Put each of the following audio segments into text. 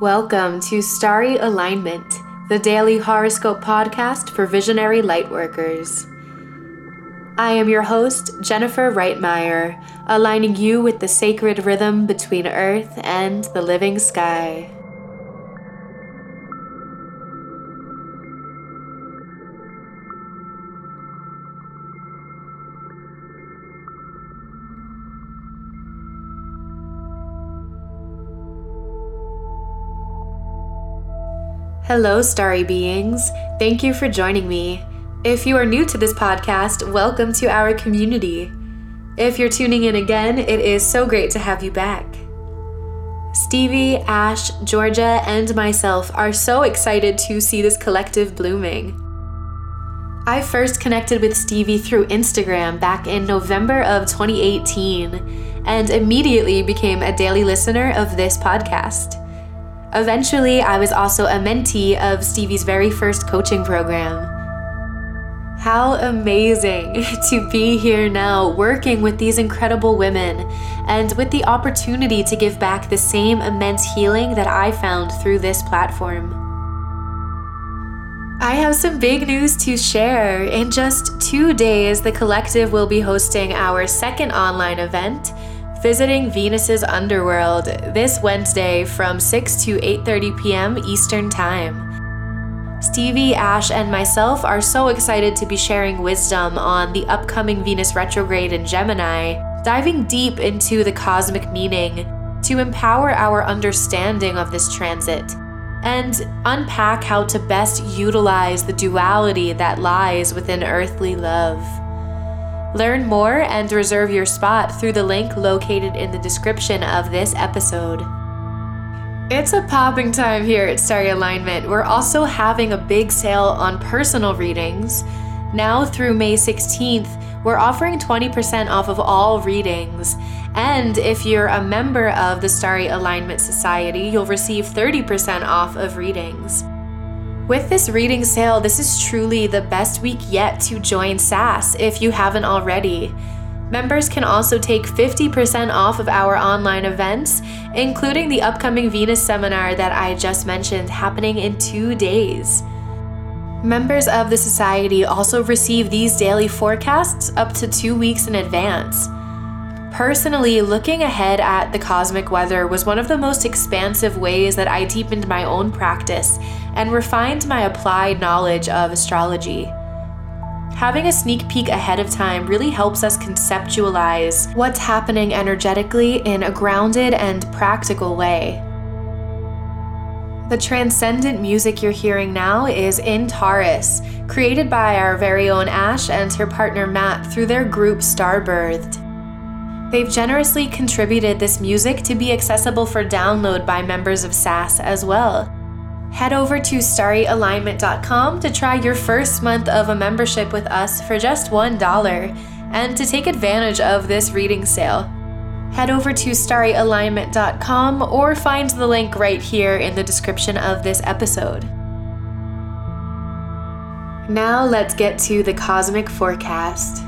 Welcome to Starry Alignment, the daily horoscope podcast for visionary lightworkers. I am your host, Jennifer Reitmeyer, aligning you with the sacred rhythm between Earth and the living sky. Hello, starry beings. Thank you for joining me. If you are new to this podcast, welcome to our community. If you're tuning in again, it is so great to have you back. Stevie, Ash, Georgia, and myself are so excited to see this collective blooming. I first connected with Stevie through Instagram back in November of 2018 and immediately became a daily listener of this podcast. Eventually, I was also a mentee of Stevie's very first coaching program. How amazing to be here now, working with these incredible women, and with the opportunity to give back the same immense healing that I found through this platform. I have some big news to share. In just two days, the collective will be hosting our second online event visiting Venus's underworld this Wednesday from 6 to 8:30 p.m. Eastern Time. Stevie, Ash, and myself are so excited to be sharing wisdom on the upcoming Venus retrograde in Gemini, diving deep into the cosmic meaning to empower our understanding of this transit and unpack how to best utilize the duality that lies within earthly love. Learn more and reserve your spot through the link located in the description of this episode. It's a popping time here at Starry Alignment. We're also having a big sale on personal readings. Now through May 16th, we're offering 20% off of all readings. And if you're a member of the Starry Alignment Society, you'll receive 30% off of readings. With this reading sale, this is truly the best week yet to join SAS if you haven't already. Members can also take 50% off of our online events, including the upcoming Venus seminar that I just mentioned happening in two days. Members of the Society also receive these daily forecasts up to two weeks in advance. Personally, looking ahead at the cosmic weather was one of the most expansive ways that I deepened my own practice and refined my applied knowledge of astrology. Having a sneak peek ahead of time really helps us conceptualize what's happening energetically in a grounded and practical way. The transcendent music you're hearing now is In Taurus, created by our very own Ash and her partner Matt through their group Starbirthed. They've generously contributed this music to be accessible for download by members of SAS as well. Head over to starryalignment.com to try your first month of a membership with us for just $1 and to take advantage of this reading sale. Head over to starryalignment.com or find the link right here in the description of this episode. Now let's get to the cosmic forecast.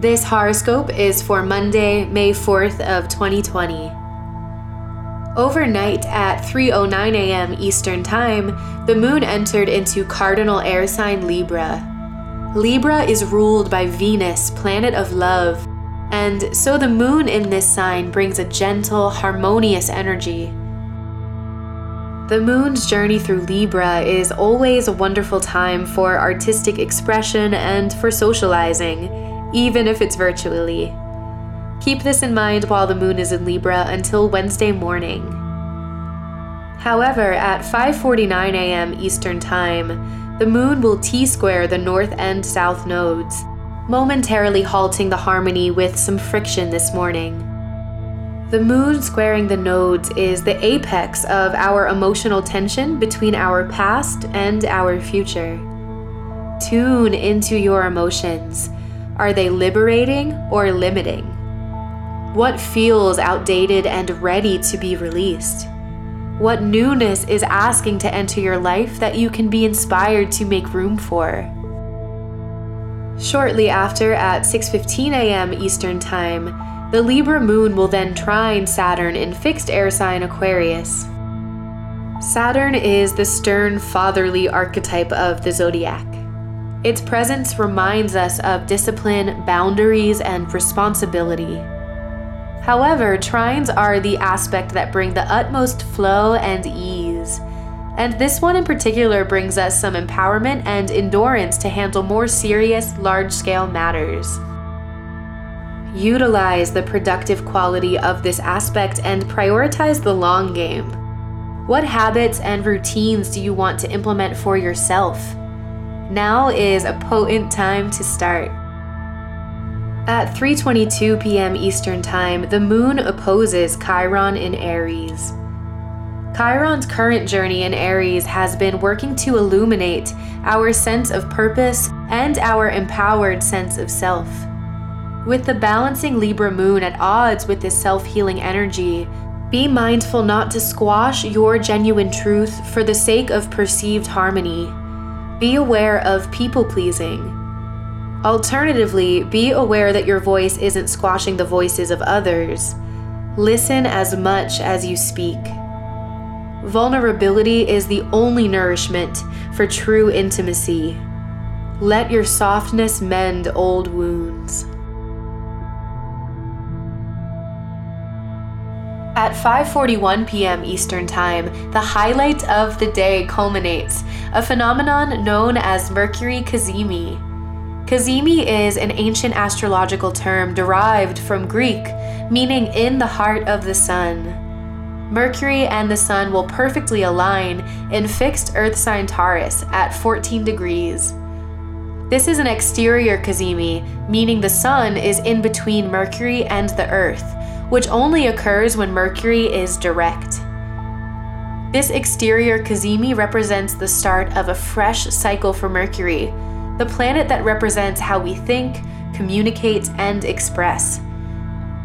This horoscope is for Monday, May 4th of 2020. Overnight at 3:09 a.m. Eastern Time, the moon entered into cardinal air sign Libra. Libra is ruled by Venus, planet of love, and so the moon in this sign brings a gentle, harmonious energy. The moon's journey through Libra is always a wonderful time for artistic expression and for socializing even if it's virtually. Keep this in mind while the moon is in Libra until Wednesday morning. However, at 5:49 a.m. Eastern Time, the moon will T-square the north and south nodes, momentarily halting the harmony with some friction this morning. The moon squaring the nodes is the apex of our emotional tension between our past and our future. Tune into your emotions are they liberating or limiting? What feels outdated and ready to be released? What newness is asking to enter your life that you can be inspired to make room for? Shortly after at 6:15 a.m. Eastern Time, the Libra moon will then trine Saturn in fixed air sign Aquarius. Saturn is the stern, fatherly archetype of the zodiac. Its presence reminds us of discipline, boundaries, and responsibility. However, trines are the aspect that bring the utmost flow and ease. And this one in particular brings us some empowerment and endurance to handle more serious, large scale matters. Utilize the productive quality of this aspect and prioritize the long game. What habits and routines do you want to implement for yourself? Now is a potent time to start. At 3:22 p.m. Eastern Time, the moon opposes Chiron in Aries. Chiron's current journey in Aries has been working to illuminate our sense of purpose and our empowered sense of self. With the balancing Libra moon at odds with this self healing energy, be mindful not to squash your genuine truth for the sake of perceived harmony. Be aware of people pleasing Alternatively, be aware that your voice isn't squashing the voices of others. Listen as much as you speak. Vulnerability is the only nourishment for true intimacy. Let your softness mend old wounds. At 5:41 p.m. Eastern Time, the highlight of the day culminates, a phenomenon known as Mercury cazimi. Cazimi is an ancient astrological term derived from Greek, meaning in the heart of the sun. Mercury and the sun will perfectly align in fixed Earth sign Taurus at 14 degrees. This is an exterior cazimi, meaning the sun is in between Mercury and the Earth, which only occurs when Mercury is direct. This exterior cazimi represents the start of a fresh cycle for Mercury, the planet that represents how we think, communicate, and express.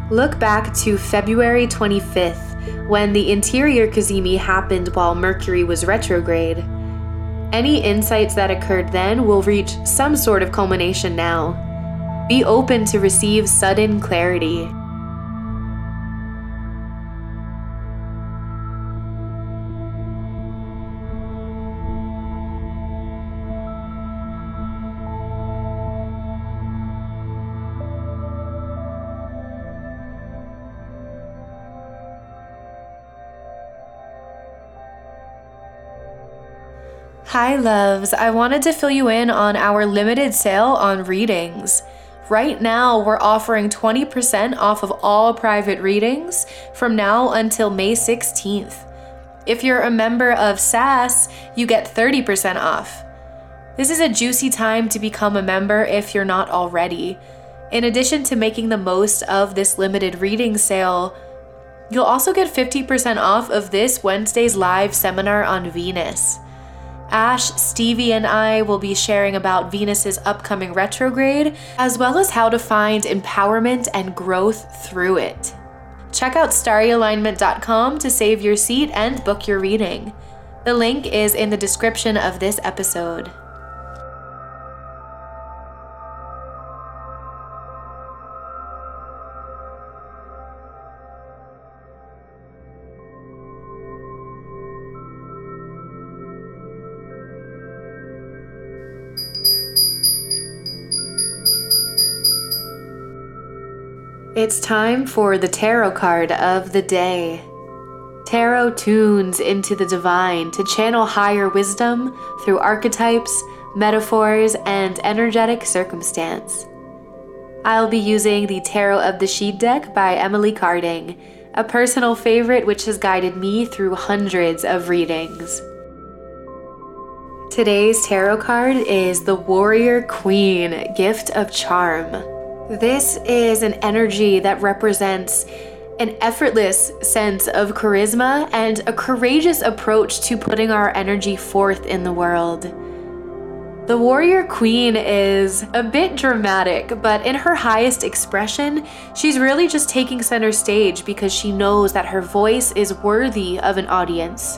Look back to February 25th, when the interior cazimi happened while Mercury was retrograde. Any insights that occurred then will reach some sort of culmination now. Be open to receive sudden clarity. Hi, loves. I wanted to fill you in on our limited sale on readings. Right now, we're offering 20% off of all private readings from now until May 16th. If you're a member of SAS, you get 30% off. This is a juicy time to become a member if you're not already. In addition to making the most of this limited reading sale, you'll also get 50% off of this Wednesday's live seminar on Venus. Ash, Stevie, and I will be sharing about Venus's upcoming retrograde, as well as how to find empowerment and growth through it. Check out starryalignment.com to save your seat and book your reading. The link is in the description of this episode. It's time for the tarot card of the day. Tarot tunes into the divine to channel higher wisdom through archetypes, metaphors, and energetic circumstance. I'll be using the Tarot of the Sidhe deck by Emily Carding, a personal favorite which has guided me through hundreds of readings. Today's tarot card is the Warrior Queen Gift of Charm. This is an energy that represents an effortless sense of charisma and a courageous approach to putting our energy forth in the world. The warrior queen is a bit dramatic, but in her highest expression, she's really just taking center stage because she knows that her voice is worthy of an audience.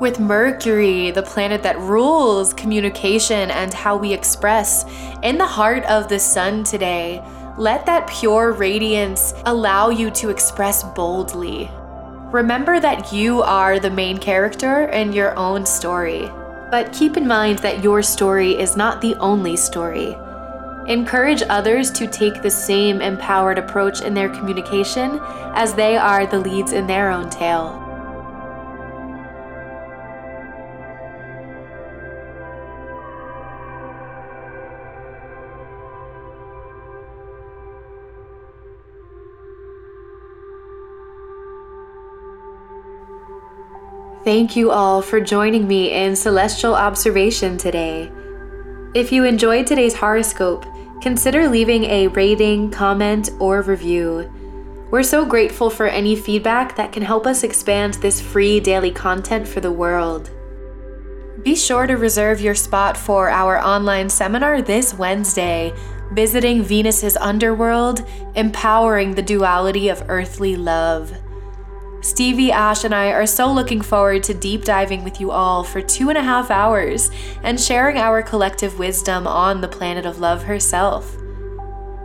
With Mercury, the planet that rules communication and how we express, in the heart of the sun today, let that pure radiance allow you to express boldly. Remember that you are the main character in your own story. But keep in mind that your story is not the only story. Encourage others to take the same empowered approach in their communication as they are the leads in their own tale. Thank you all for joining me in celestial observation today. If you enjoyed today's horoscope, consider leaving a rating, comment, or review. We're so grateful for any feedback that can help us expand this free daily content for the world. Be sure to reserve your spot for our online seminar this Wednesday, Visiting Venus's Underworld, Empowering the Duality of Earthly Love. Stevie, Ash, and I are so looking forward to deep diving with you all for two and a half hours and sharing our collective wisdom on the planet of love herself.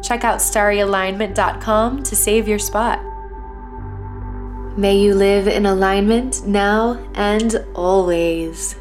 Check out starryalignment.com to save your spot. May you live in alignment now and always.